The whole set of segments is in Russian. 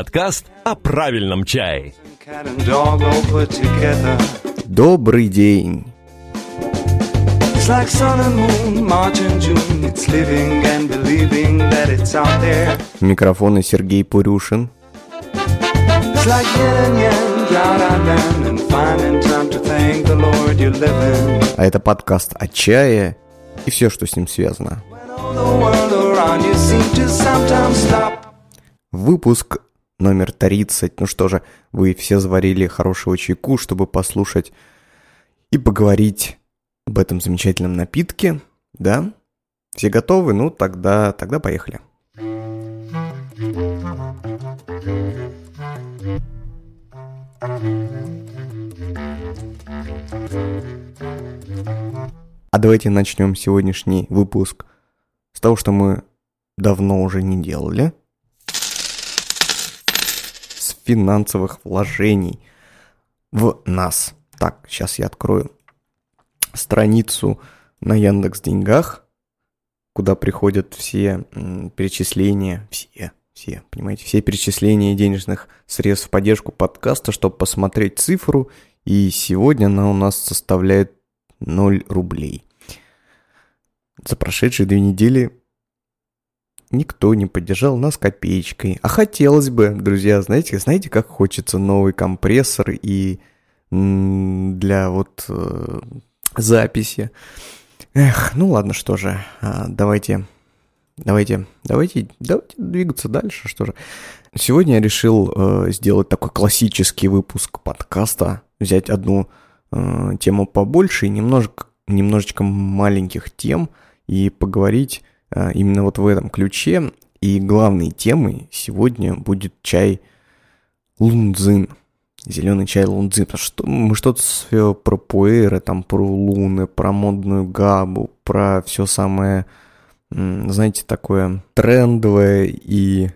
Подкаст о правильном чае. Добрый день! It's like sun and moon, March and June. It's living and believing that it's out there. У микрофона Сергей Пурюшин. А это подкаст о чае и все, что с ним связано. Выпуск номер 30. Ну что же, вы все заварили хорошего чайку, чтобы послушать и поговорить об этом замечательном напитке, да? Все готовы? Ну тогда, тогда поехали. А давайте начнем сегодняшний выпуск с того, что мы давно уже не делали. Финансовых вложений в нас. Так, сейчас я открою страницу на Яндекс Деньгах, куда приходят все перечисления, все, все, понимаете, все перечисления денежных средств в поддержку подкаста, чтобы посмотреть цифру. И сегодня она у нас составляет 0 рублей. За прошедшие две недели никто не поддержал нас копеечкой. А хотелось бы, друзья, знаете, знаете, как хочется новый компрессор и для вот э, записи. Эх, ну ладно, что же, а, давайте, давайте, давайте, давайте двигаться дальше, что же. Сегодня я решил э, сделать такой классический выпуск подкаста, взять одну э, тему побольше и немножко, немножечко маленьких тем и поговорить именно вот в этом ключе. И главной темой сегодня будет чай лунзин. Зеленый чай лунзин. Потому что мы что-то все про пуэры, там про луны, про модную габу, про все самое, знаете, такое трендовое и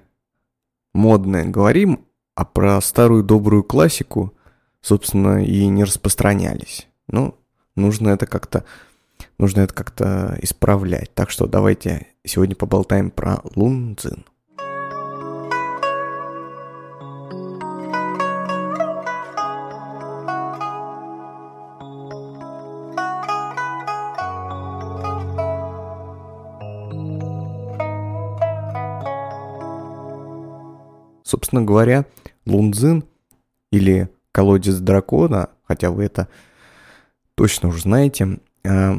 модное говорим, а про старую добрую классику, собственно, и не распространялись. Ну, нужно это как-то нужно это как-то исправлять. Так что давайте сегодня поболтаем про лунцин. Собственно говоря, лунзин или колодец дракона, хотя вы это точно уже знаете, э,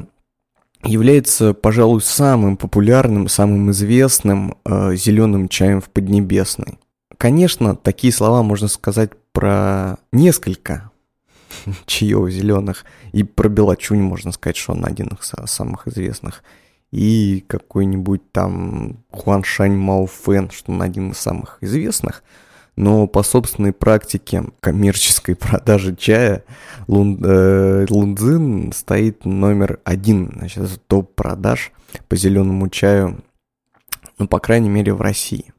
является, пожалуй, самым популярным, самым известным э, зеленым чаем в Поднебесной. Конечно, такие слова можно сказать про несколько чаев зеленых, и про Белочунь можно сказать, что он один из самых известных, и какой-нибудь там Хуаншань Маофен, что он один из самых известных, но по собственной практике коммерческой продажи чая Лун, э, Лунзин стоит номер один, значит, это топ продаж по зеленому чаю, ну, по крайней мере, в России.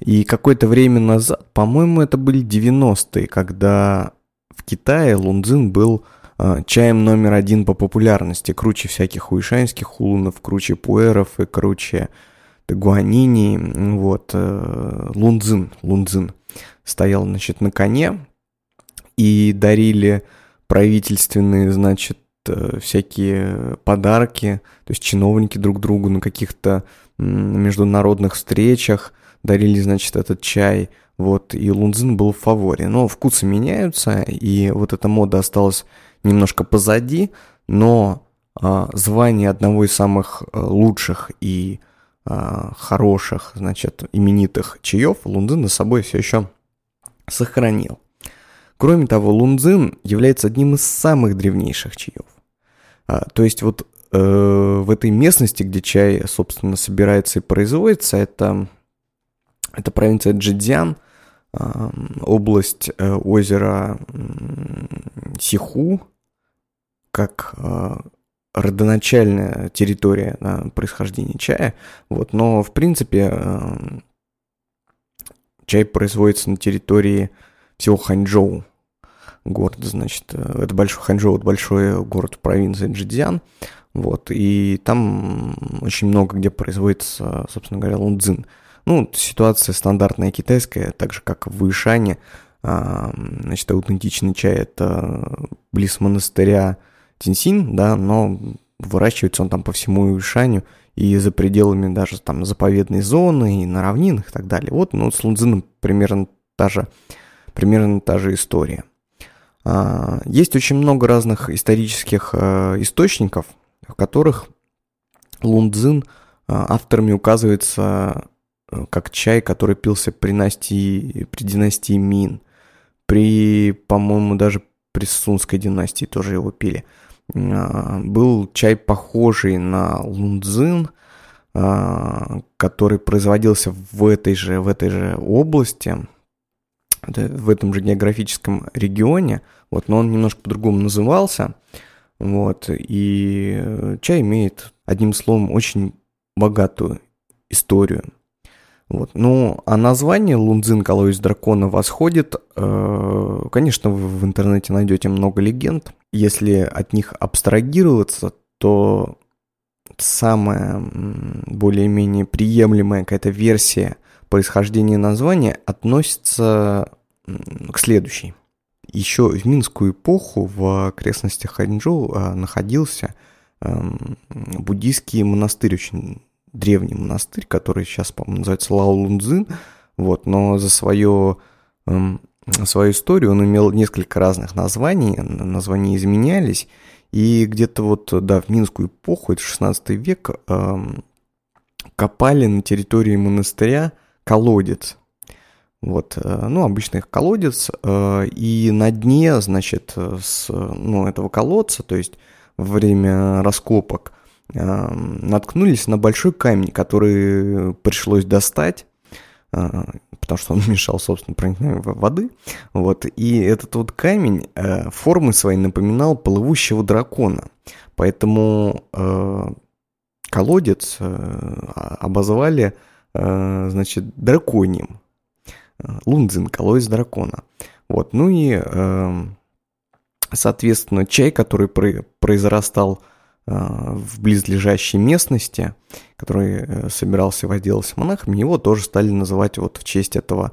И какое-то время назад, по-моему, это были 90-е, когда в Китае Лунзин был э, чаем номер один по популярности, круче всяких уишанских хулунов, круче пуэров и круче Гуанини, вот, э, Лунзин, Лунзин стоял, значит, на коне, и дарили правительственные, значит, э, всякие подарки, то есть чиновники друг другу на каких-то международных встречах дарили, значит, этот чай, вот, и Лунзин был в фаворе. Но вкусы меняются, и вот эта мода осталась немножко позади, но а, звание одного из самых а, лучших и хороших, значит, именитых чаев Лунзин за собой все еще сохранил. Кроме того, лунзин является одним из самых древнейших чаев. А, то есть вот э, в этой местности, где чай, собственно, собирается и производится, это, это провинция Джидзян, э, область э, озера э, Сиху, как э, родоначальная территория да, происхождения чая. Вот, но, в принципе, э, чай производится на территории всего Ханчжоу город, значит, э, это большой Ханчжоу, это большой город провинции Джидзян, вот, и там очень много где производится, собственно говоря, лунцзин. Ну, ситуация стандартная китайская, так же, как в Ишане. А, значит, аутентичный чай – это близ монастыря Тинсин, да, но выращивается он там по всему Ишаню и за пределами даже там заповедной зоны, и на равнинах и так далее. Вот, ну, с Лунзином примерно та же, примерно та же история. А, есть очень много разных исторических а, источников, в которых Лунцзин а, авторами указывается как чай, который пился при, династии, при династии Мин. При, по-моему, даже при Сунской династии тоже его пили. Был чай похожий на лунцзин, который производился в этой же, в этой же области, в этом же географическом регионе, вот, но он немножко по-другому назывался, вот, и э, чай имеет, одним словом, очень богатую историю. Вот. Ну, а название Лунзин колодец дракона восходит. Э, конечно, вы в интернете найдете много легенд. Если от них абстрагироваться, то самая более-менее приемлемая какая-то версия происхождения названия относится к следующей. Еще в Минскую эпоху в окрестностях Ханчжоу а, находился эм, буддийский монастырь, очень древний монастырь, который сейчас, по-моему, называется Лао Лунзин, вот, но за свое, эм, свою историю. Он имел несколько разных названий, названия изменялись, и где-то вот, да, в Минскую эпоху, это 16 век, эм, копали на территории монастыря колодец. Вот, э, ну, обычный колодец, э, и на дне, значит, с, ну, этого колодца, то есть во время раскопок, э, наткнулись на большой камень, который пришлось достать, потому что он мешал, собственно, проникновению воды. Вот, и этот вот камень формы своей напоминал плывущего дракона. Поэтому колодец обозвали Э, значит, драконьим. Э, Лунзин, колодец дракона. Вот, ну и, эм, соответственно, чай, который произрастал э, в близлежащей местности, который собирался возделываться монахами, его тоже стали называть вот в честь этого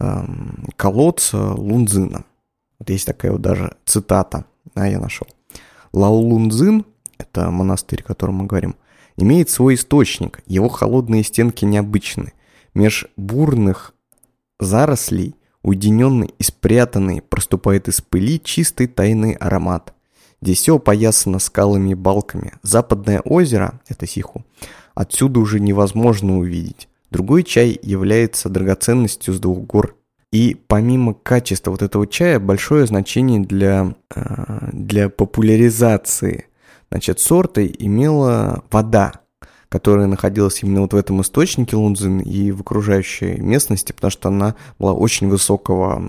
эм, колодца Лунзина. Вот есть такая вот даже цитата, а я нашел. Лао Лунзин, это монастырь, о котором мы говорим, имеет свой источник, его холодные стенки необычны. Меж бурных зарослей, уединенный и спрятанный, проступает из пыли чистый тайный аромат. Здесь все опоясано скалами и балками. Западное озеро, это Сиху, отсюда уже невозможно увидеть. Другой чай является драгоценностью с двух гор. И помимо качества вот этого чая, большое значение для, э, для популяризации – Значит, сортой имела вода, которая находилась именно вот в этом источнике Лунзин и в окружающей местности, потому что она была очень высокого,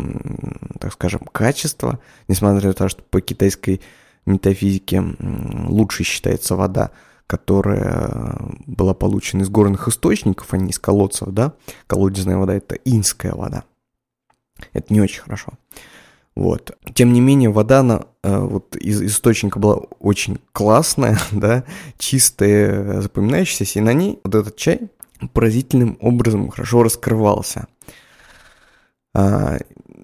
так скажем, качества, несмотря на то, что по китайской метафизике лучше считается вода, которая была получена из горных источников, а не из колодцев, да. Колодезная вода – это инская вода. Это не очень хорошо. Вот. Тем не менее, вода она, э, вот из источника была очень классная, да, чистая, запоминающаяся, и на ней вот этот чай поразительным образом хорошо раскрывался.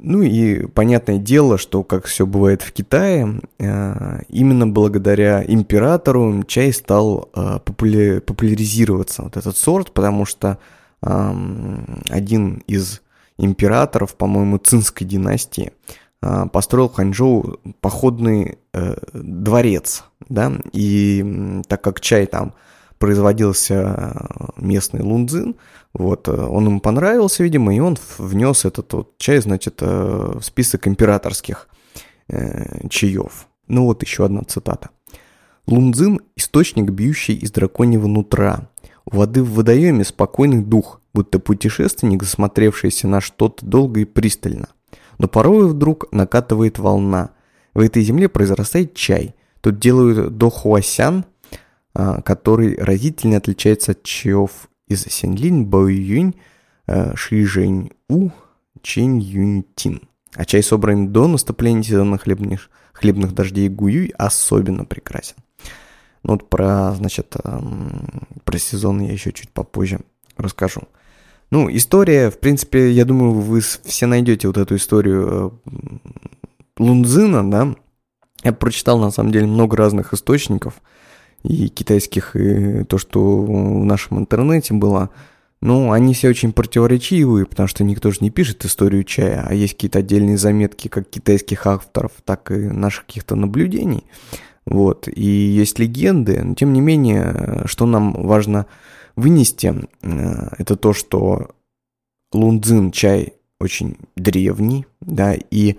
Ну и понятное дело, что, как все бывает в Китае, а, именно благодаря императору чай стал популя- популяризироваться, вот этот сорт, потому что один из императоров, по-моему, цинской династии, а, построил в Ханчжоу походный э, дворец, да, и так как чай там производился э, местный лунзин, вот, э, он ему понравился, видимо, и он внес этот вот чай, значит, э, в список императорских чаев. Ну вот еще одна цитата. Лунзин – источник, бьющий из драконьего нутра. У воды в водоеме спокойный дух, будто путешественник, засмотревшийся на что-то долго и пристально – но порой вдруг накатывает волна. В этой земле произрастает чай. Тут делают дохуасян, который разительно отличается от чаев из Синлин, Баоюнь, а, Шижень У, Чень Юньтин. А чай, собранный до наступления сезона хлебных, хлебных дождей Гуюй, особенно прекрасен. Ну вот про, значит, про сезон я еще чуть попозже расскажу. Ну, история, в принципе, я думаю, вы все найдете вот эту историю э, Лунзина, да. Я прочитал, на самом деле, много разных источников, и китайских, и то, что в нашем интернете было. Ну, они все очень противоречивые, потому что никто же не пишет историю чая, а есть какие-то отдельные заметки как китайских авторов, так и наших каких-то наблюдений. Вот, и есть легенды, но тем не менее, что нам важно вынести, э, это то, что лунцзин чай очень древний, да, и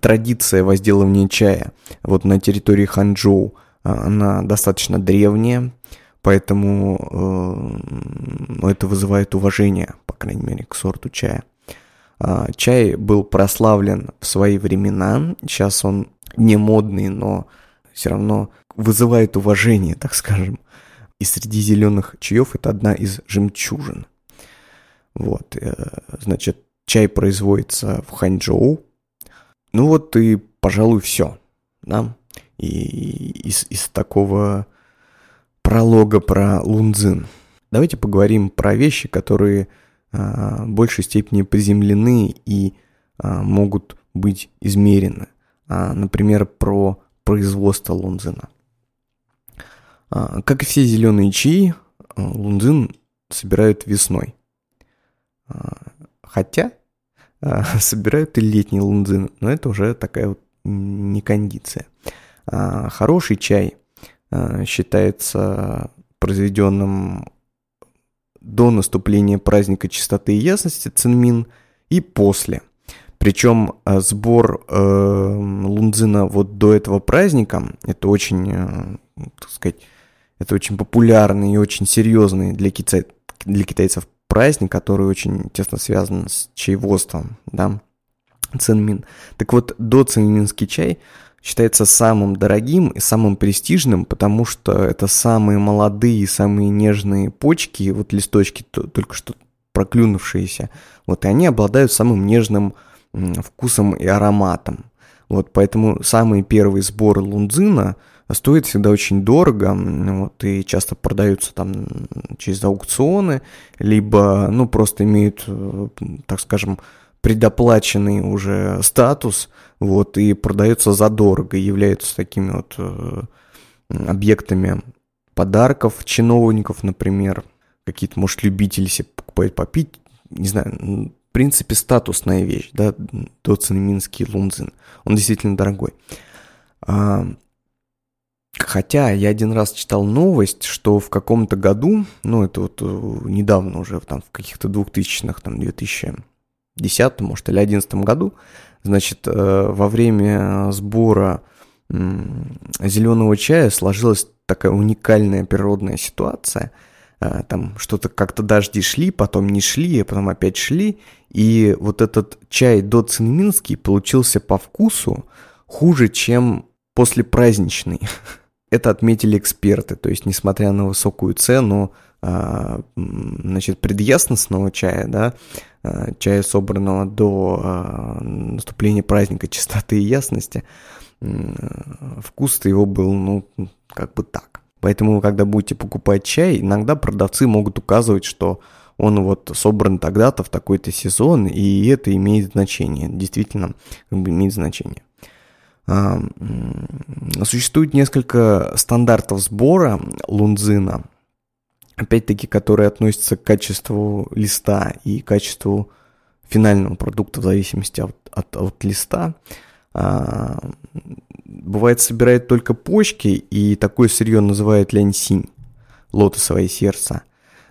традиция возделывания чая вот на территории Ханчжоу, она достаточно древняя, поэтому э, это вызывает уважение, по крайней мере, к сорту чая. Э, чай был прославлен в свои времена, сейчас он не модный, но все равно вызывает уважение, так скажем. И среди зеленых чаев это одна из жемчужин. Вот, э, значит, чай производится в Ханчжоу. Ну вот и, пожалуй, все. Да? И из, из такого пролога про Лунзин. Давайте поговорим про вещи, которые а, в большей степени приземлены и а, могут быть измерены. А, например, про производство лунзина. Как и все зеленые чаи, лунзин собирают весной. Хотя собирают и летний лунзин, но это уже такая вот не кондиция. Хороший чай считается произведенным до наступления праздника чистоты и ясности Цинмин и после – причем э, сбор э, лунзина вот до этого праздника, это очень, э, так сказать, это очень популярный и очень серьезный для, китай, для китайцев праздник, который очень тесно связан с чаеводством, да, цинмин. Так вот, до цинминский чай считается самым дорогим и самым престижным, потому что это самые молодые, самые нежные почки, вот листочки только что проклюнувшиеся, вот, и они обладают самым нежным вкусом и ароматом. Вот поэтому самый первый сбор лунзина стоит всегда очень дорого, вот, и часто продаются там через аукционы, либо, ну, просто имеют, э, так скажем, предоплаченный уже статус, вот, и продаются задорого, являются такими вот э, объектами подарков чиновников, например, какие-то, может, любители себе покупают попить, не знаю, принципе, статусная вещь, да, доцинминский лунзин. Он действительно дорогой. А, хотя я один раз читал новость, что в каком-то году, ну, это вот э, недавно уже, там, в каких-то 2000-х, там, 2010, может, или 2011 году, значит, э, во время сбора зеленого чая сложилась такая уникальная природная ситуация – а, там что-то как-то дожди шли, потом не шли, а потом опять шли, и вот этот чай доцинминский получился по вкусу хуже, чем после праздничный. Это отметили эксперты, то есть несмотря на высокую цену, значит, предъясностного чая, да, а, чая, собранного до наступления праздника чистоты и ясности, вкус-то его был, ну, как бы так. Поэтому, когда будете покупать чай, иногда продавцы могут указывать, что он вот собран тогда-то в такой-то сезон, и это имеет значение, действительно имеет значение. А, существует несколько стандартов сбора лунзина, опять-таки, которые относятся к качеству листа и качеству финального продукта в зависимости от, от, от листа. А, бывает собирает только почки, и такое сырье называют ляньсинь, лотосовое сердце.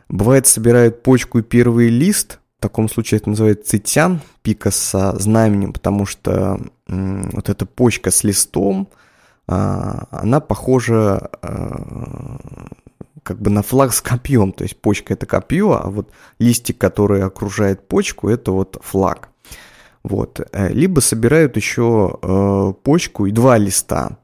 Бывает собирают почку и первый лист, в таком случае это называется цитян, пика со знаменем, потому что м, вот эта почка с листом, а, она похожа а, как бы на флаг с копьем, то есть почка это копье, а вот листик, который окружает почку, это вот флаг. Вот. Э, либо собирают еще э, почку и два листа,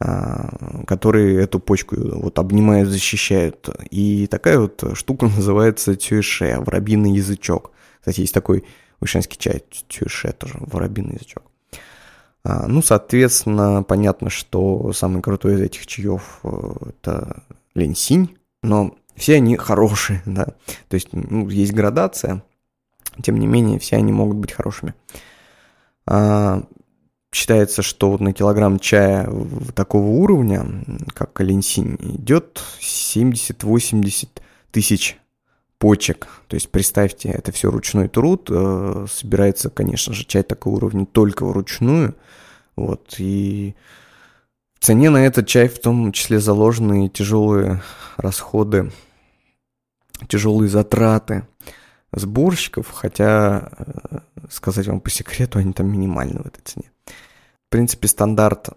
э, которые эту почку вот обнимают, защищают. И такая вот штука называется тюэше, воробьиный язычок. Кстати, есть такой вышанский чай, тюэше тоже, воробьиный язычок. А, ну, соответственно, понятно, что самый крутой из этих чаев это ленсинь, но все они хорошие, да. То есть ну, есть градация – Тем не менее, все они могут быть хорошими. А, считается, что вот на килограмм чая такого уровня, как калинсин, идет 70-80 тысяч почек. То есть представьте, это все ручной труд. Э, собирается, конечно же, чай такого уровня только вручную. Вот, и цене на этот чай в том числе заложены тяжелые расходы, тяжелые затраты сборщиков, хотя, э, сказать вам по секрету, они там минимальны в этой цене. В принципе, стандарт,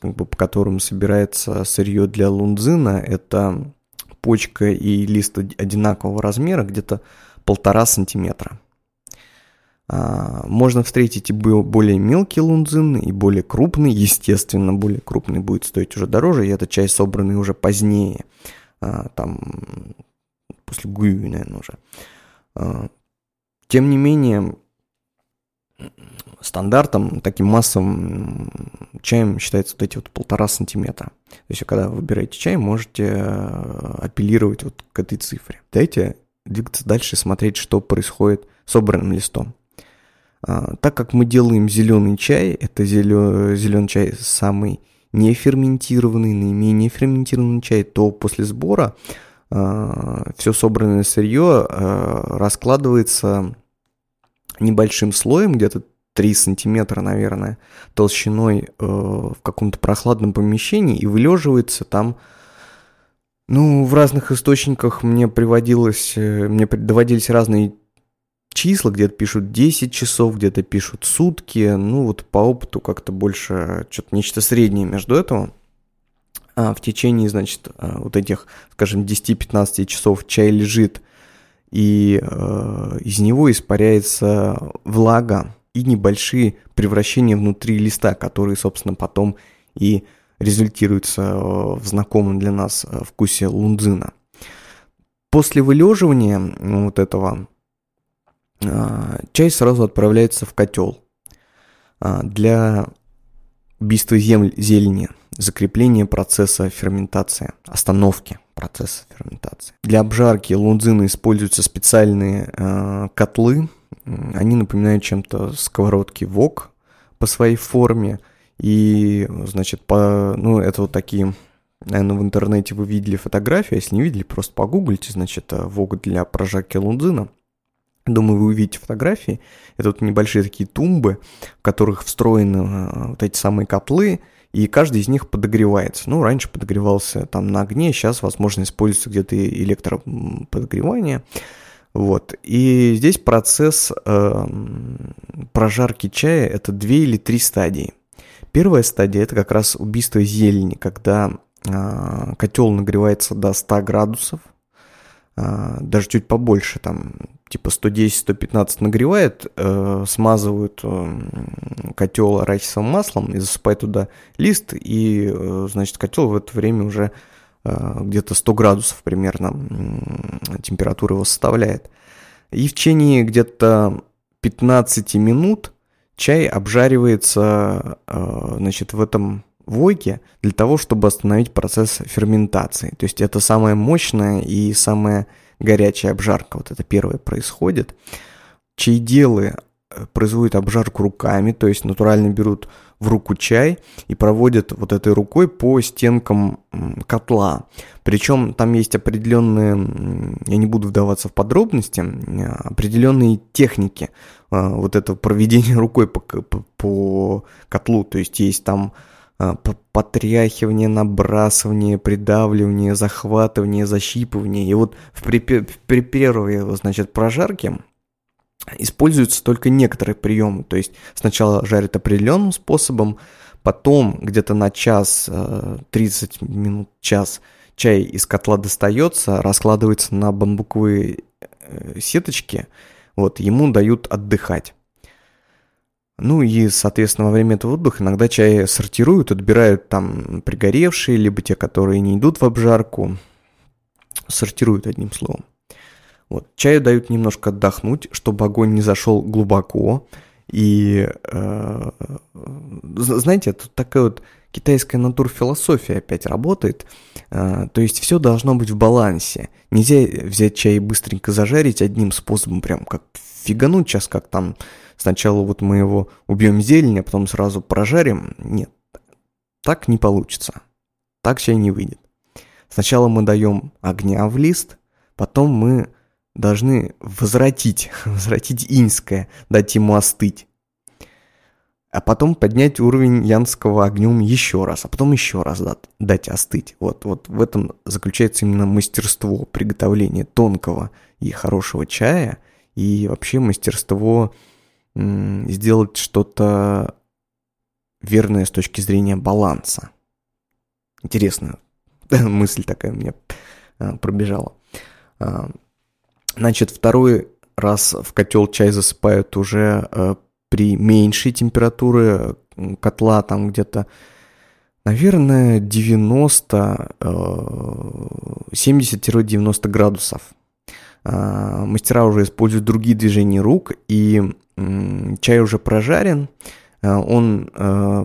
как бы, по которому собирается сырье для лунзина, это почка и лист одинакового размера, где-то полтора сантиметра. А, можно встретить и более мелкий лунзин, и более крупный. Естественно, более крупный будет стоить уже дороже, и это чай, собранный уже позднее, а, там, после Гуи, наверное, уже. А, тем не менее, стандартом, таким массовым чаем считается вот эти вот полтора сантиметра. То есть, когда вы выбираете чай, можете э, апеллировать вот к этой цифре. Дайте двигаться дальше смотреть, что происходит с собранным листом. А, так как мы делаем зеленый чай, это зеленый чай самый неферментированный, наименее ферментированный чай, то после сбора а, все собранное сырье а, раскладывается небольшим слоем, где-то 3 сантиметра, наверное, толщиной э, в каком-то прохладном помещении и вылеживается там. Ну, в разных источниках мне приводилось, э, мне доводились разные числа, где-то пишут 10 часов, где-то пишут сутки. Ну, вот по опыту как-то больше что-то нечто среднее между этого. А в течение, значит, э, вот этих, скажем, 10-15 часов чай лежит, и э, из него испаряется влага, и небольшие превращения внутри листа, которые, собственно, потом и результируются в знакомом для нас э, вкусе лунзина. После вылеживания вот этого чай сразу отправляется в котел для убийства зелени, закрепления процесса ферментации, остановки процесса ферментации. Для обжарки лунзина используются специальные котлы, они напоминают чем-то сковородки вок по своей форме. И, значит, по, ну, это вот такие, наверное, в интернете вы видели фотографии, если не видели, просто погуглите, значит, э, вок для прожарки лунзина. Думаю, вы увидите фотографии. Это вот небольшие такие тумбы, в которых встроены э, вот эти самые котлы, и каждый из них подогревается. Ну, раньше подогревался там на огне, сейчас, возможно, используется где-то электроподогревание. Вот. И здесь процесс э, прожарки чая это две или три стадии. Первая стадия это как раз убийство зелени, когда э, котел нагревается до 100 градусов, даже чуть побольше, там типа 110-115 нагревает, э, смазывают э, котел арахисовым маслом и засыпают туда лист, и, э, значит, котел в это время уже Э, где-то 100 градусов примерно температура его составляет. И в течение где-то 15 минут чай обжаривается э, значит, в этом войке для того, чтобы остановить процесс ферментации. То есть это самая мощная и самая горячая обжарка. Вот это первое происходит. Чайделы э, производят обжарку руками, то есть натурально берут в руку чай и проводят вот этой рукой по стенкам котла. Причем там есть определенные, я не буду вдаваться в подробности, определенные техники а, вот этого проведения рукой по, по, по котлу. То есть есть там потряхивание, набрасывание, придавливание, захватывание, защипывание. И вот в при, при первой, значит, прожарке используются только некоторые приемы. То есть сначала жарят определенным способом, потом где-то на час, 30 э, минут, час чай из котла достается, раскладывается на бамбуковые э, сеточки, вот, ему дают отдыхать. Ну и, соответственно, во время этого отдыха иногда чай сортируют, отбирают там пригоревшие, либо те, которые не идут в обжарку, сортируют одним словом. Вот. Чаю дают немножко отдохнуть, чтобы огонь не зашел глубоко. И, э, знаете, тут такая вот китайская натурфилософия опять работает. А, то есть все должно быть в балансе. Нельзя взять чай и быстренько зажарить одним способом, прям как фигануть сейчас, как там сначала вот мы его убьем зелень, а потом сразу прожарим. Нет, так не получится. Так чай не выйдет. Сначала мы даем огня в лист, потом мы должны возвратить, возвратить инское, дать ему остыть. А потом поднять уровень янского огнем еще раз, а потом еще раз дать, дать остыть. Вот, вот в этом заключается именно мастерство приготовления тонкого и хорошего чая, и вообще мастерство сделать что-то верное с точки зрения баланса. Интересная мысль такая меня а, пробежала. А, значит, второй раз в котел чай засыпают уже а, при меньшей температуре котла, там где-то, наверное, 90, 70-90 градусов. Мастера уже используют другие движения рук, и чай уже прожарен, он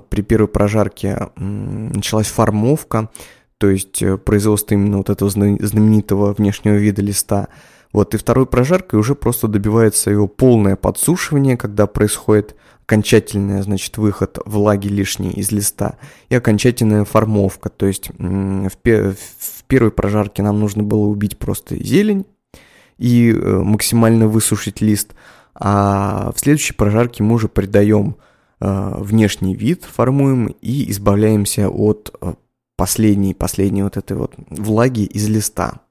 при первой прожарке началась формовка, то есть э, производство именно вот этого знаменитого внешнего вида листа. Вот, и второй прожаркой уже просто добивается его полное подсушивание, когда происходит окончательный, значит, выход влаги лишней из листа и окончательная формовка. То есть в, пе- в первой прожарке нам нужно было убить просто зелень и э, максимально высушить лист, а в следующей прожарке мы уже придаем э, внешний вид, формуем и избавляемся от последней, последней вот этой вот влаги из листа.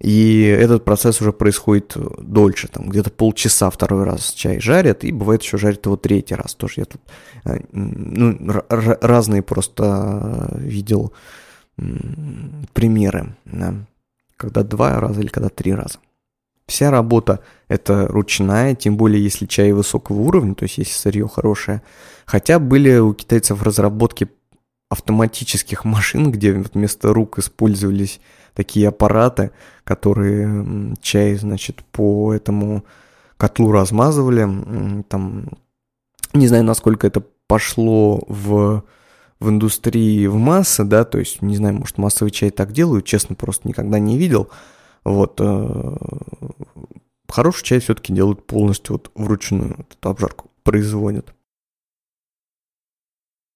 И этот процесс уже происходит дольше, там где-то полчаса второй раз чай жарят, и бывает еще жарят его третий раз. Тоже я тут э, ну, разные просто видел примеры, да, когда два раза или когда три раза. Вся работа это ручная, тем более если чай высокого уровня, то есть если сырье хорошее. Хотя были у китайцев разработки автоматических машин, где вместо рук использовались такие аппараты, которые чай, значит, по этому котлу размазывали. Там, не знаю, насколько это пошло в, в индустрии в массы, да, то есть, не знаю, может, массовый чай так делают, честно, просто никогда не видел. Вот, э, хороший чай все-таки делают полностью вот вручную, вот эту обжарку производят.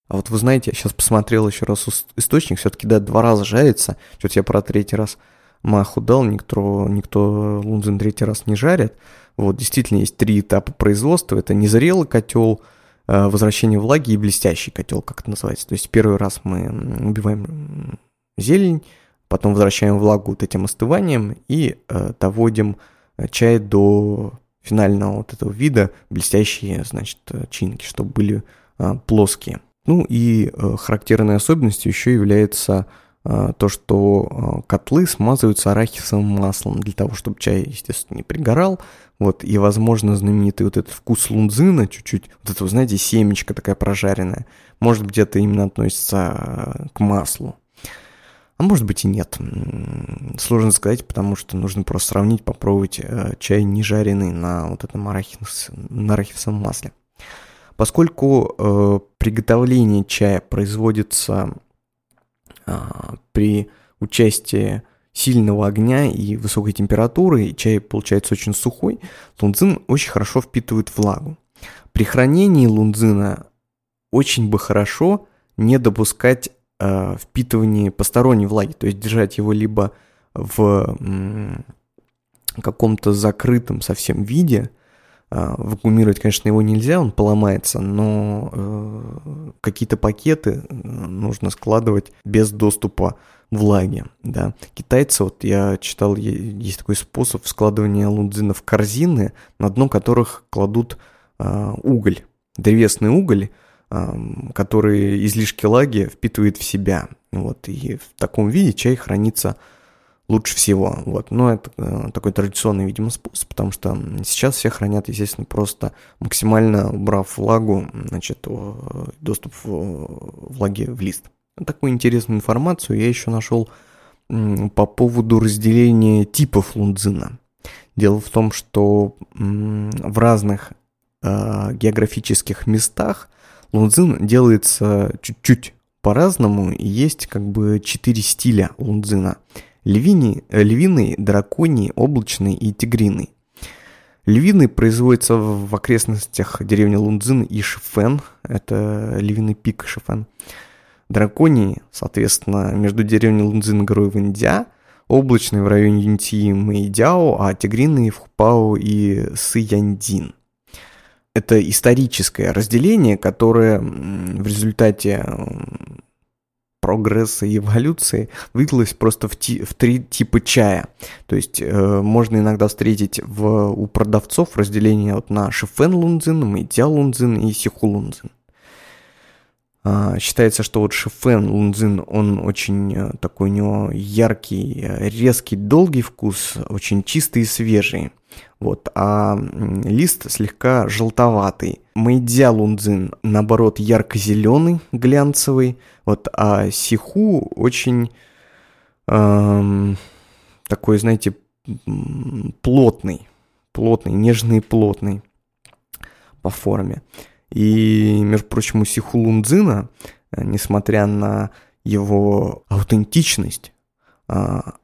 А вот вы знаете, я сейчас посмотрел еще раз источник, все-таки, да, два раза жарится. Что-то я про третий раз маху дал, никто, никто лунзин третий раз не жарит. Вот, действительно, есть три этапа производства. Это незрелый котел, возвращение влаги и блестящий котел, как это называется. То есть первый раз мы убиваем зелень, потом возвращаем влагу вот этим остыванием и э, доводим э, чай до финального вот этого вида, блестящие, значит, чинки, чтобы были э, плоские. Ну и э, характерной особенностью еще является э, то, что э, котлы смазываются арахисовым маслом для того, чтобы чай, естественно, не пригорал. Вот, и, возможно, знаменитый вот этот вкус лунзына, чуть-чуть, вот это, вы знаете, семечко такая прожаренная, может быть, это именно относится к маслу. А может быть и нет. Сложно сказать, потому что нужно просто сравнить, попробовать чай не жареный на вот этом арахис, на арахисовом масле. Поскольку э, приготовление чая производится при участии сильного огня и высокой температуры, и чай получается очень сухой, лунзин очень хорошо впитывает влагу. При хранении лунзина очень бы хорошо не допускать э, впитывания посторонней влаги, то есть держать его либо в каком-то закрытом совсем виде, а, вакуумировать, конечно, его нельзя, он поломается, но э, какие-то пакеты э, нужно складывать без доступа влаги, да. Китайцы, вот я читал, есть такой способ складывания лунзина в корзины, на дно которых кладут э, уголь, древесный уголь, э, который излишки влаги впитывает в себя. Вот, и в таком виде чай хранится лучше всего. Вот. Но это э, такой традиционный, видимо, способ, потому что сейчас все хранят, естественно, просто максимально убрав влагу, значит, доступ влаги в лист. Такую интересную информацию я еще нашел по поводу разделения типов лунзина. Дело в том, что в разных э, географических местах Лунзин делается чуть-чуть по-разному, и есть как бы четыре стиля лунзина. Львиный, львиный, драконий, облачный и тигриный. Львиный производится в окрестностях деревни Лунзин и Шифен. Это львиный пик Шифен. Драконий, соответственно, между деревней Лунзин и горой Виндя. Облачный в районе Юнти и Мэйдяо, а тигриный в Хупао и Сыяндин. Это историческое разделение, которое в результате прогресса и эволюции выделилось просто в, ти, в три типа чая. То есть э, можно иногда встретить в, у продавцов разделение вот на шифен лунзин, мэйтя лунзин и сиху лунзин. А, считается, что вот шифен лунзин, он очень э, такой у него яркий, резкий, долгий вкус, очень чистый и свежий. Вот, а лист слегка желтоватый. Мэйдзя лунзин, наоборот, ярко-зеленый, глянцевый. Вот, а сиху очень эм, такой, знаете, плотный, плотный, нежный и плотный по форме. И, между прочим, у сиху лунзина, э, несмотря на его аутентичность, а,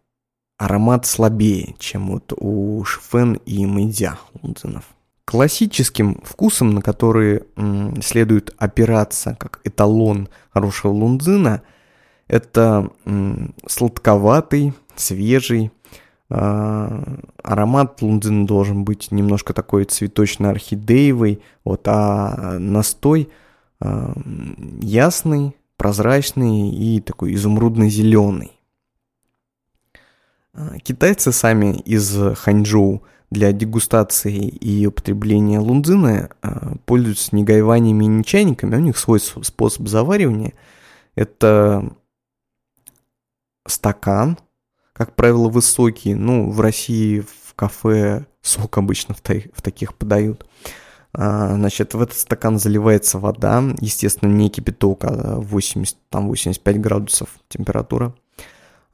аромат слабее, чем вот у Шфен и Мэйдзя лунзинов. Классическим вкусом, на который м, следует опираться как эталон хорошего лунзина, это м, сладковатый, свежий, э, аромат лунзина должен быть немножко такой цветочно-орхидеевый, вот, а настой э, ясный, прозрачный и такой изумрудно-зеленый. А, китайцы сами из Ханчжоу для дегустации и употребления лунзины а, пользуются не гайваниями и не чайниками, у них свой способ заваривания. Это стакан, как правило, высокий. Ну, в России в кафе сок обычно в, та- в таких подают. А, значит, в этот стакан заливается вода, естественно, не кипяток, а 80, там 85 градусов температура.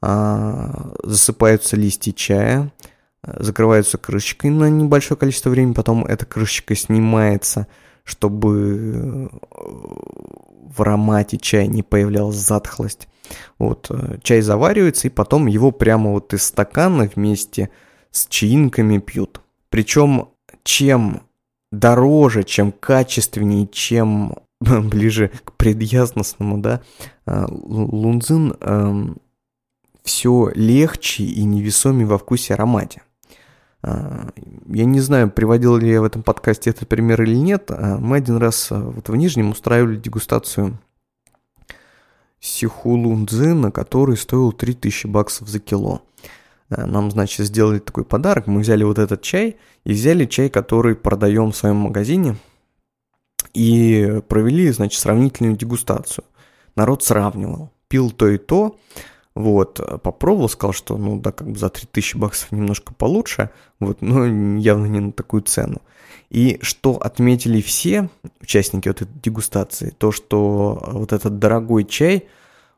А, засыпаются листья чая, закрываются крышечкой на небольшое количество времени, потом эта крышечка снимается, чтобы в аромате чая не появлялась затхлость. Вот, э, чай заваривается, и потом его прямо вот из стакана вместе с чаинками пьют. Причем, чем дороже, чем качественнее, чем ближе к предъяснostному, да, э, лунзин эм, все легче и невесомее во вкусе аромате. А, я не знаю, приводил ли я в этом подкасте этот пример или нет. А, мы один раз а, вот в Нижнем устраивали дегустацию сихулунзина, который стоил 3000 баксов за кило. Нам, значит, сделали такой подарок. Мы взяли вот этот чай и взяли чай, который продаем в своем магазине. И провели, значит, сравнительную дегустацию. Народ сравнивал. Пил то и то. Вот, попробовал, сказал, что, ну, да, как бы за 3000 баксов немножко получше, вот, но явно не на такую цену. И что отметили все участники вот этой дегустации, то, что вот этот дорогой чай,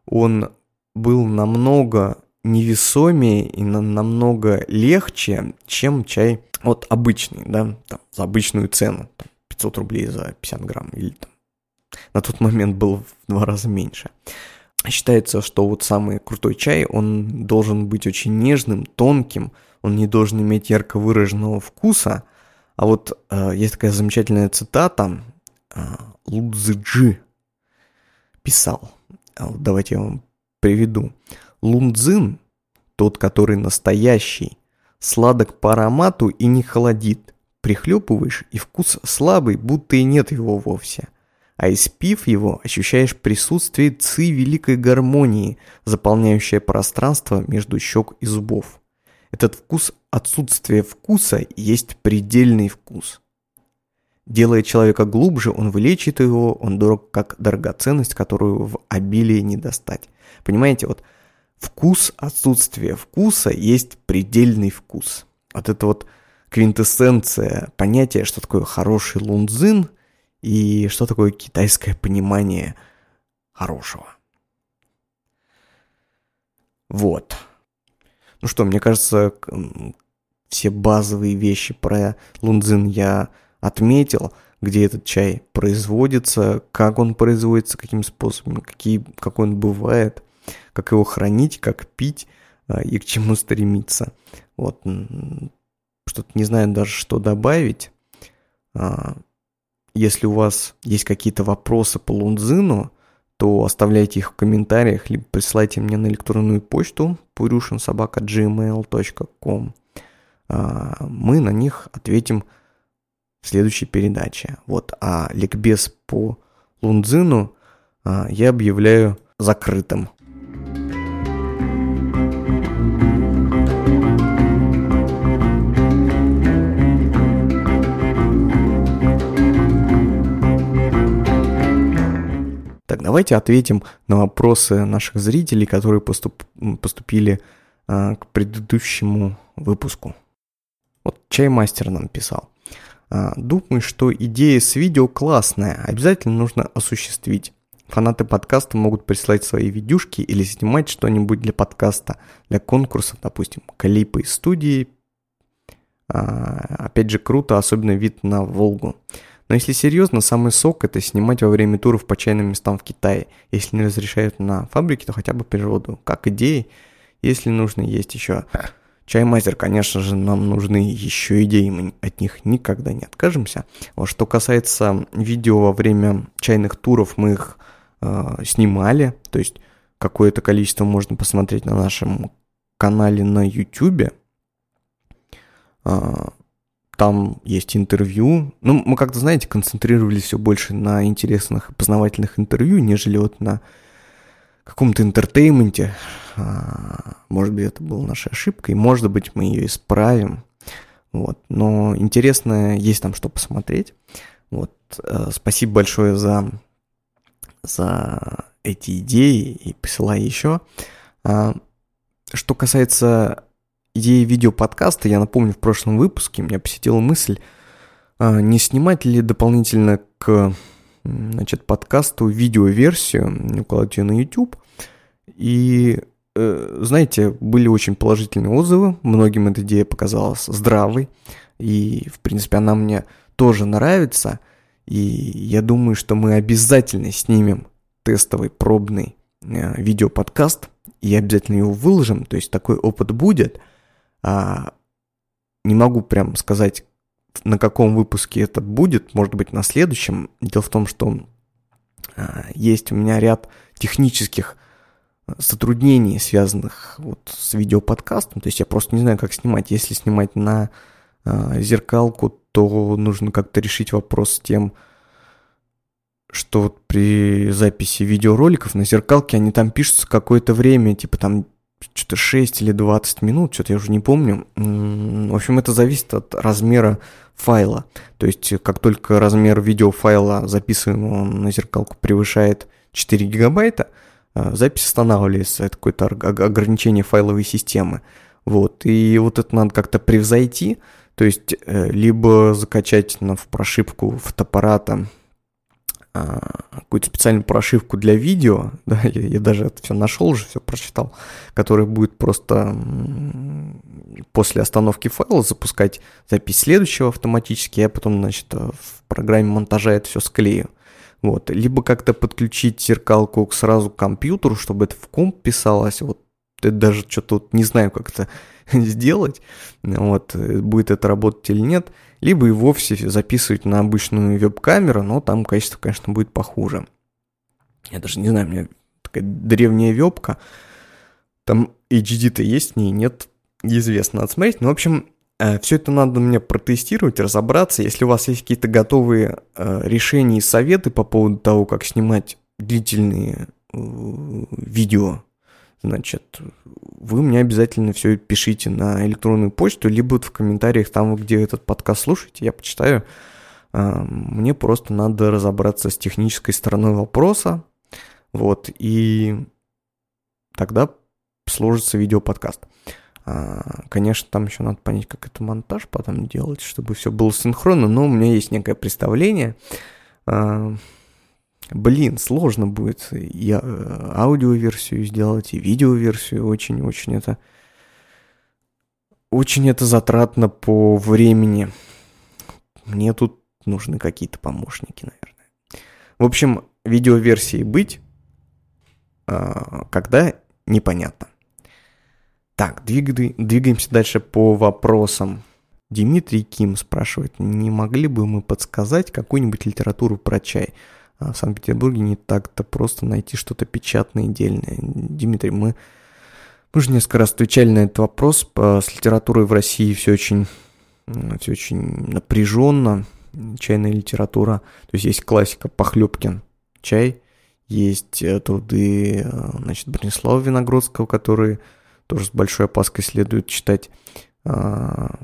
он был намного невесомее и на, намного легче, чем чай вот обычный, да, там, за обычную цену, там, 500 рублей за 50 грамм, или там, на тот момент был в два раза меньше. Считается, что вот самый крутой чай, он должен быть очень нежным, тонким, он не должен иметь ярко выраженного вкуса. А вот э, есть такая замечательная цитата, э, Лудзиджи писал, а вот давайте я вам приведу. Лунцзин, тот, который настоящий, сладок по аромату и не холодит. Прихлепываешь, и вкус слабый, будто и нет его вовсе а испив его, ощущаешь присутствие ци великой гармонии, заполняющее пространство между щек и зубов. Этот вкус отсутствие вкуса есть предельный вкус. Делая человека глубже, он вылечит его, он дорог как драгоценность, которую в обилии не достать. Понимаете, вот вкус, отсутствие вкуса есть предельный вкус. Вот это вот квинтэссенция понятия, что такое хороший лунзин, и что такое китайское понимание хорошего. Вот. Ну что, мне кажется, все базовые вещи про Лунзин я отметил. где этот чай производится, как он производится, каким способом, какие, какой он бывает, как его хранить, как пить а, и к чему стремиться. Вот, что-то не знаю даже, что добавить. Если у вас есть какие-то вопросы по Лунзину, то оставляйте их в комментариях, либо присылайте мне на электронную почту purushinsobaka.gmail.com. А, мы на них ответим в следующей передаче. Вот, а ликбез по Лунзину а, я объявляю закрытым. Давайте ответим на вопросы наших зрителей, которые поступ, поступили а, к предыдущему выпуску. Вот Чаймастер нам писал. А, Думаю, что идея с видео классная, обязательно нужно осуществить. Фанаты подкаста могут присылать свои видюшки или снимать что-нибудь для подкаста, для конкурсов, допустим, клипы из студии. А, опять же, круто, особенно вид на Волгу. Но если серьезно, самый сок это снимать во время туров по чайным местам в Китае. Если не разрешают на фабрике, то хотя бы природу. Как идеи, если нужно, есть еще Чаймастер, конечно же, нам нужны еще идеи, мы от них никогда не откажемся. Вот что касается видео во время чайных туров, мы их э, снимали, то есть какое-то количество можно посмотреть на нашем канале на YouTube. Там есть интервью. Ну, мы как-то, знаете, концентрировались все больше на интересных познавательных интервью, нежели вот на каком-то entertainment е. А, может быть, это была наша ошибка, и может быть, мы ее исправим. Вот. Но интересно, есть там что посмотреть. Вот. Э, спасибо большое за, за эти идеи и посылай еще. А, что касается идеи видеоподкаста, я напомню, в прошлом выпуске меня посетила мысль, а, не снимать ли дополнительно к значит, подкасту видеоверсию, укладывать ее на YouTube. И, э, знаете, были очень положительные отзывы, многим эта идея показалась здравой, и, в принципе, она мне тоже нравится, и я думаю, что мы обязательно снимем тестовый, пробный э, видеоподкаст, и обязательно его выложим, то есть такой опыт будет. А, не могу прям сказать, на каком выпуске это будет, может быть, на следующем. Дело в том, что а, есть у меня ряд технических а, затруднений, связанных вот с видеоподкастом. То есть я просто не знаю, как снимать. Если снимать на а, зеркалку, то нужно как-то решить вопрос с тем, что вот при записи видеороликов на зеркалке они там пишутся какое-то время, типа там что-то 6 или 20 минут, что-то я уже не помню. В общем, это зависит от размера файла. То есть, как только размер видеофайла, записываемого на зеркалку, превышает 4 гигабайта, а, запись останавливается. Это какое-то ограничение файловой системы. Вот. И вот это надо как-то превзойти. То есть, э, либо закачать на, в прошивку фотоаппарата какую-то специальную прошивку для видео, да, я, я даже это все нашел уже, все прочитал, который будет просто после остановки файла запускать запись следующего автоматически, я потом, значит, в программе монтажа это все склею. Вот. Либо как-то подключить зеркалку сразу к компьютеру, чтобы это в комп писалось. Вот это даже что-то вот не знаю, как это сделать. Вот. Будет это работать или нет либо и вовсе записывать на обычную веб-камеру, но там качество, конечно, будет похуже. Я даже не знаю, у меня такая древняя вебка, там HD-то есть в ней, нет, неизвестно, надо смотреть. Ну, в общем, э, все это надо мне протестировать, разобраться. Если у вас есть какие-то готовые э, решения и советы по поводу того, как снимать длительные э, видео значит, вы мне обязательно все пишите на электронную почту, либо в комментариях там, где этот подкаст слушаете, я почитаю. А, мне просто надо разобраться с технической стороной вопроса, вот, и тогда сложится видеоподкаст. А, конечно, там еще надо понять, как это монтаж потом делать, чтобы все было синхронно, но у меня есть некое представление. Блин, сложно будет и э, аудиоверсию сделать, и видеоверсию. Очень-очень это... Очень это затратно по времени. Мне тут нужны какие-то помощники, наверное. В общем, видеоверсии быть, а, когда непонятно. Так, двигаемся дальше по вопросам. Дмитрий Ким спрашивает, не могли бы мы подсказать какую-нибудь литературу про чай? А в Санкт-Петербурге не так-то просто найти что-то печатное и дельное. Дмитрий, мы, мы уже несколько раз отвечали на этот вопрос. С литературой в России все очень, все очень напряженно. Чайная литература. То есть есть классика Похлебкин чай, есть э, труды э, значит, Бронислава Виногродского, которые тоже с большой опаской следует читать. А,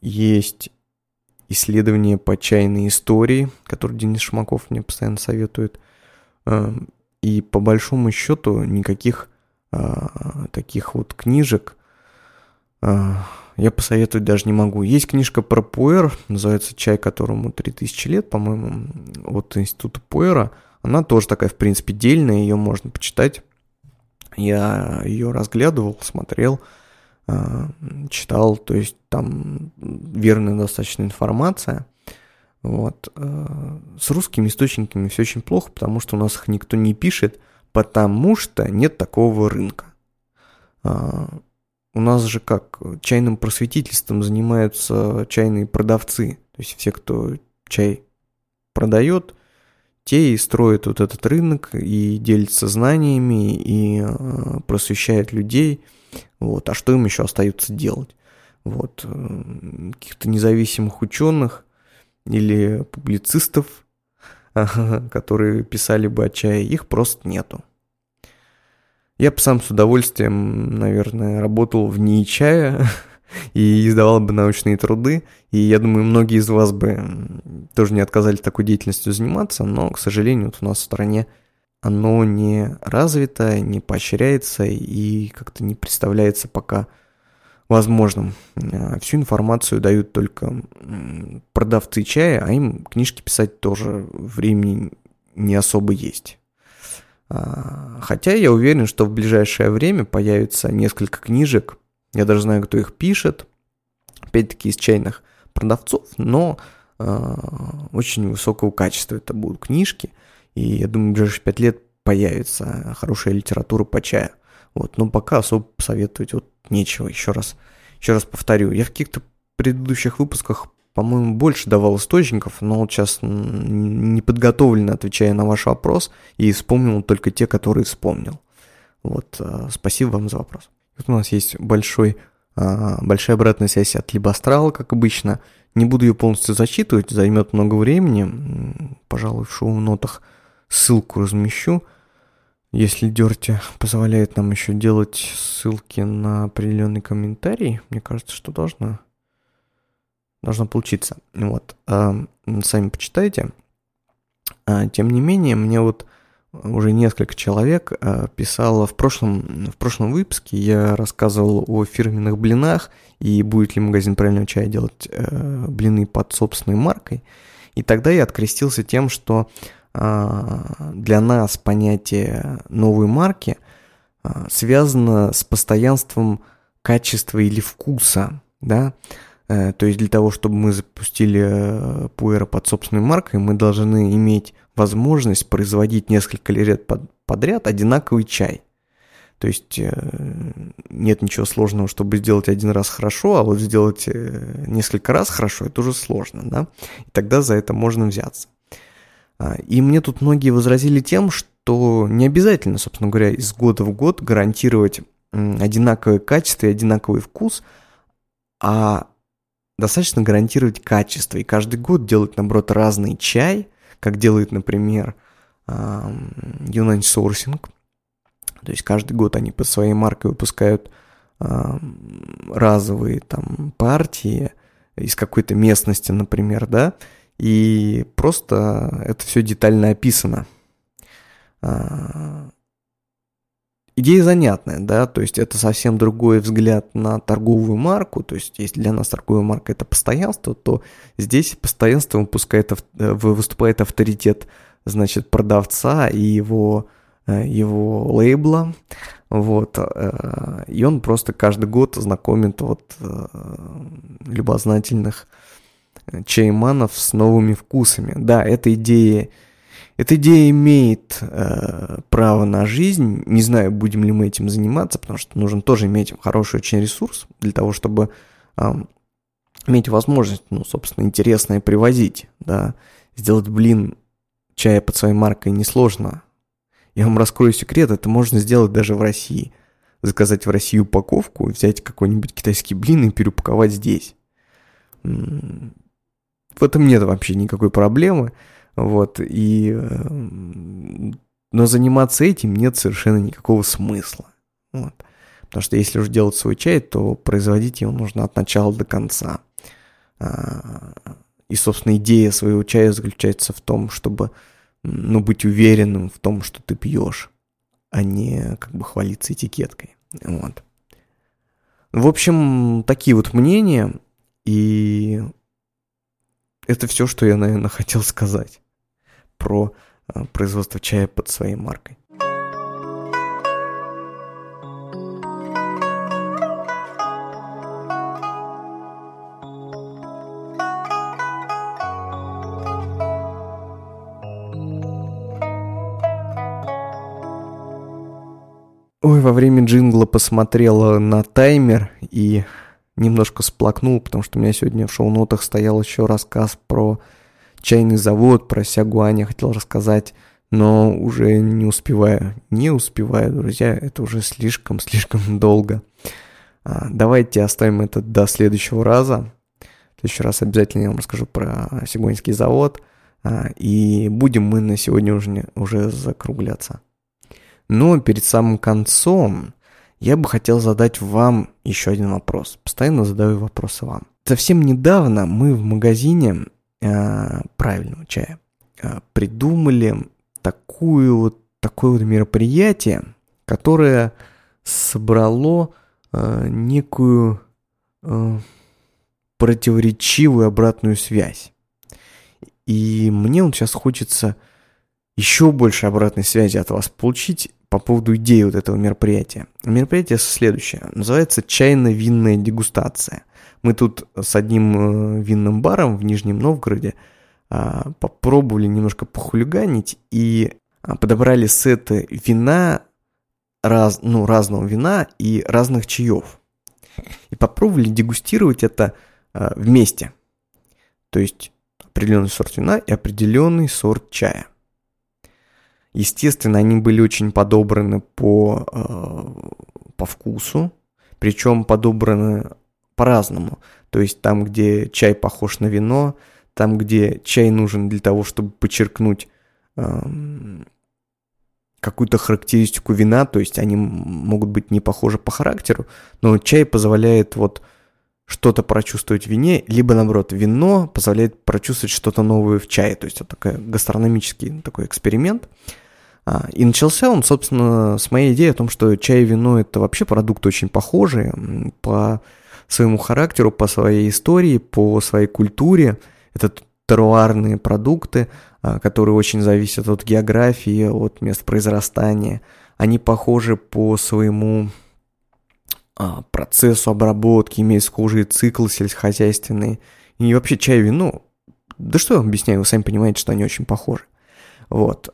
есть исследования по чайной истории, которые Денис Шмаков мне постоянно советует. Эм, и по большому счету никаких а, таких вот книжек а, я посоветовать даже не могу. Есть книжка про пуэр, называется «Чай, которому 3000 лет», по-моему, от Института Пуэра. Она тоже такая, в принципе, дельная, ее можно почитать. Я ее разглядывал, смотрел. А, читал, то есть там верная достаточно информация. Вот. А, с русскими источниками все очень плохо, потому что у нас их никто не пишет, потому что нет такого рынка. А, у нас же как, чайным просветительством занимаются чайные продавцы. То есть все, кто чай продает, те и строят вот этот рынок, и делятся знаниями, и просвещают людей – вот. А что им еще остается делать? Вот. Э, каких-то независимых ученых или публицистов, которые писали бы о чае, их просто нету. Я бы сам с удовольствием, наверное, работал в НИИ чая и издавал бы научные труды. И я думаю, многие из вас бы тоже не отказались такой деятельностью заниматься, но, к сожалению, вот у нас в стране оно не развито, не поощряется и как-то не представляется пока возможным. А, всю информацию дают только продавцы чая, а им книжки писать тоже времени не особо есть. А, хотя я уверен, что в ближайшее время появится несколько книжек, я даже знаю, кто их пишет, опять-таки из чайных продавцов, но э, очень высокого качества это будут книжки – и я думаю, в ближайшие пять лет появится хорошая литература по чаю. Вот, но пока особо посоветовать вот нечего. Еще раз, еще раз повторю, я в каких-то предыдущих выпусках, по-моему, больше давал источников, но вот сейчас неподготовленно отвечая на ваш вопрос и вспомнил только те, которые вспомнил. Вот, а, спасибо вам за вопрос. Вот у нас есть большой, а, большая обратная связь от Либострала, как обычно. Не буду ее полностью зачитывать, займет много времени. Пожалуй, в шоу-нотах – ссылку размещу. Если Дерти позволяет нам еще делать ссылки на определенный комментарий, мне кажется, что должно, должно получиться. Вот, а, сами почитайте. А, тем не менее, мне вот уже несколько человек а, писало в прошлом, в прошлом выпуске, я рассказывал о фирменных блинах и будет ли магазин правильного чая делать э, блины под собственной маркой. И тогда я открестился тем, что а, для нас понятие новой марки связано с постоянством качества или вкуса, да, э, то есть для того, чтобы мы запустили э, пуэра под собственной маркой, мы должны иметь возможность производить несколько лет подряд одинаковый чай. То есть э, нет ничего сложного, чтобы сделать один раз хорошо, а вот сделать несколько раз хорошо, это уже сложно, да? И тогда за это можно взяться. А, и мне тут многие возразили тем, что не обязательно, собственно говоря, из года в год гарантировать одинаковое качество и одинаковый вкус, а достаточно гарантировать качество. И каждый год делать, наоборот, разный чай, как делает, например, Юнань Sourcing. То есть каждый год они под своей маркой выпускают разовые там партии из какой-то местности, например, да, и просто это все детально описано. Идея занятная, да, то есть это совсем другой взгляд на торговую марку, то есть если для нас торговая марка это постоянство, то здесь постоянство выпускает, э, выступает авторитет, значит, продавца и его, э, его лейбла, вот, э, и он просто каждый год знакомит вот любознательных чайманов с новыми вкусами. Да, эта идея, эта идея имеет э, право на жизнь. Не знаю, будем ли мы этим заниматься, потому что нужно тоже иметь хороший очень ресурс для того, чтобы э, иметь возможность, ну, собственно, интересное привозить, да. Сделать блин чая под своей маркой несложно. Я вам раскрою секрет, это можно сделать даже в России. Заказать в России упаковку, взять какой-нибудь китайский блин и переупаковать здесь. В этом нет вообще никакой проблемы. Вот, и... Э, но заниматься этим нет совершенно никакого смысла. Вот. Потому что если уже делать свой чай, то производить его нужно от начала до конца. А, и, собственно, идея своего чая заключается в том, чтобы ну, быть уверенным в том, что ты пьешь, а не как бы хвалиться этикеткой. Вот. В общем, такие вот мнения, и это все, что я, наверное, хотел сказать про а, производство чая под своей маркой. Ой, во время джингла посмотрела на таймер и немножко сплакнул, потому что у меня сегодня в шоу-нотах стоял еще рассказ про чайный завод, про Сягуань хотел рассказать, но уже не успеваю. Не успеваю, друзья, это уже слишком-слишком долго. А, давайте оставим это до следующего раза. В следующий раз обязательно я вам расскажу про Сигуанский завод. А, и будем мы на сегодня уже, уже закругляться. Но перед самым концом я бы хотел задать вам еще один вопрос. Постоянно задаю вопросы вам. Совсем недавно мы в магазине правильного чая э, придумали такую вот, такое вот мероприятие, которое собрало э, некую э, противоречивую обратную связь. И мне вот сейчас хочется еще больше обратной связи от вас получить по поводу идеи вот этого мероприятия. Мероприятие следующее. Называется «Чайно-винная дегустация». Мы тут с одним э, винным баром в Нижнем Новгороде а, попробовали немножко похулиганить и а, подобрали сеты вина, раз, ну, разного вина и разных чаев. И попробовали дегустировать это а, вместе. То есть определенный сорт вина и определенный сорт чая. Естественно, они были очень подобраны по, по вкусу, причем подобраны по-разному. То есть там, где чай похож на вино, там, где чай нужен для того, чтобы подчеркнуть э, какую-то характеристику вина, то есть они могут быть не похожи по характеру, но чай позволяет вот что-то прочувствовать в вине, либо наоборот, вино позволяет прочувствовать что-то новое в чае. То есть это такой гастрономический такой эксперимент. А, и начался он, собственно, с моей идеи о том, что чай и вино – это вообще продукты очень похожие по своему характеру, по своей истории, по своей культуре. Это теруарные продукты, а, которые очень зависят от географии, от мест произрастания. Они похожи по своему а, процессу обработки, имеют схожие циклы сельскохозяйственные. И вообще чай и вино, да что я вам объясняю, вы сами понимаете, что они очень похожи. Вот.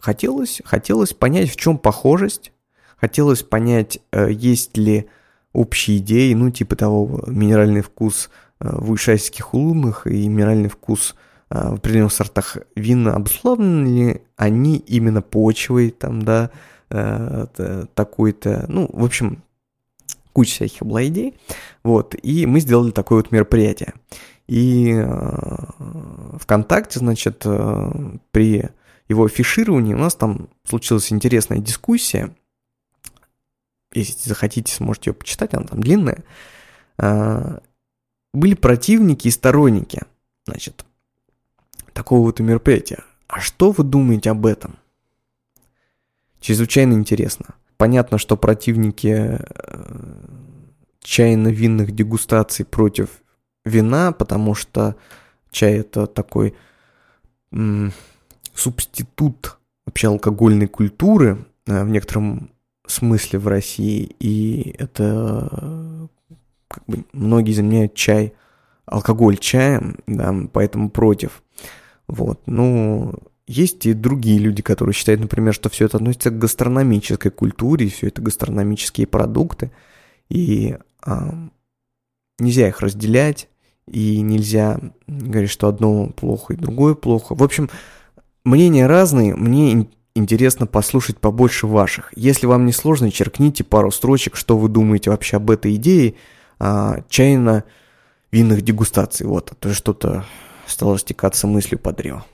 Хотелось, хотелось понять, в чем похожесть, хотелось понять, э, есть ли общие идеи, ну, типа того, минеральный вкус э, в ишайских улунах и минеральный вкус э, в определенных сортах вина, обусловлены ли они именно почвой, там, да, такой-то, ну, в общем, куча всяких была идей, вот, и мы сделали такое вот мероприятие. И э, ВКонтакте, значит, э, при его афиширования у нас там случилась интересная дискуссия. Если захотите, сможете ее почитать, она там длинная. А, были противники и сторонники, значит, такого вот мероприятия. А что вы думаете об этом? Чрезвычайно интересно. Понятно, что противники э, чайно-винных дегустаций против вина, потому что чай это такой субститут вообще алкогольной культуры э, в некотором смысле в России, и это как бы многие заменяют чай алкоголь чаем, да, поэтому против. Вот, ну, есть и другие люди, которые считают, например, что все это относится к гастрономической культуре, все это гастрономические продукты, и а, нельзя их разделять, и нельзя говорить, что одно плохо и другое плохо. В общем, мнения разные, мне интересно послушать побольше ваших. Если вам не сложно, черкните пару строчек, что вы думаете вообще об этой идее а, чайно-винных дегустаций. Вот, а то что-то стало стекаться мыслью по древу.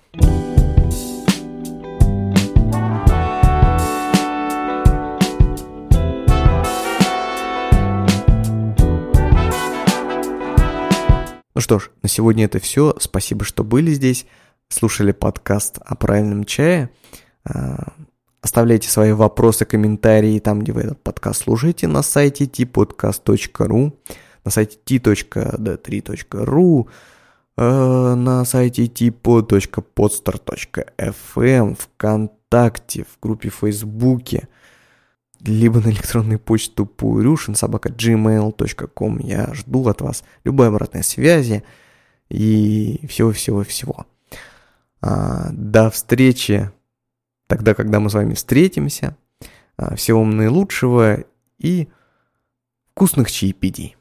Ну что ж, на сегодня это все. Спасибо, что были здесь, слушали подкаст о правильном чае. Оставляйте свои вопросы, комментарии там, где вы этот подкаст слушаете, на сайте tpodcast.ru, на сайте t.d3.ru, э, на сайте tpod.podstar.fm, ВКонтакте, в группе Фейсбуке, либо на электронную почту puryushin.gmail.com. Я жду от вас любой обратной связи и всего-всего-всего. А, до встречи тогда, когда мы с вами встретимся. А, всего вам наилучшего и вкусных чаепитий.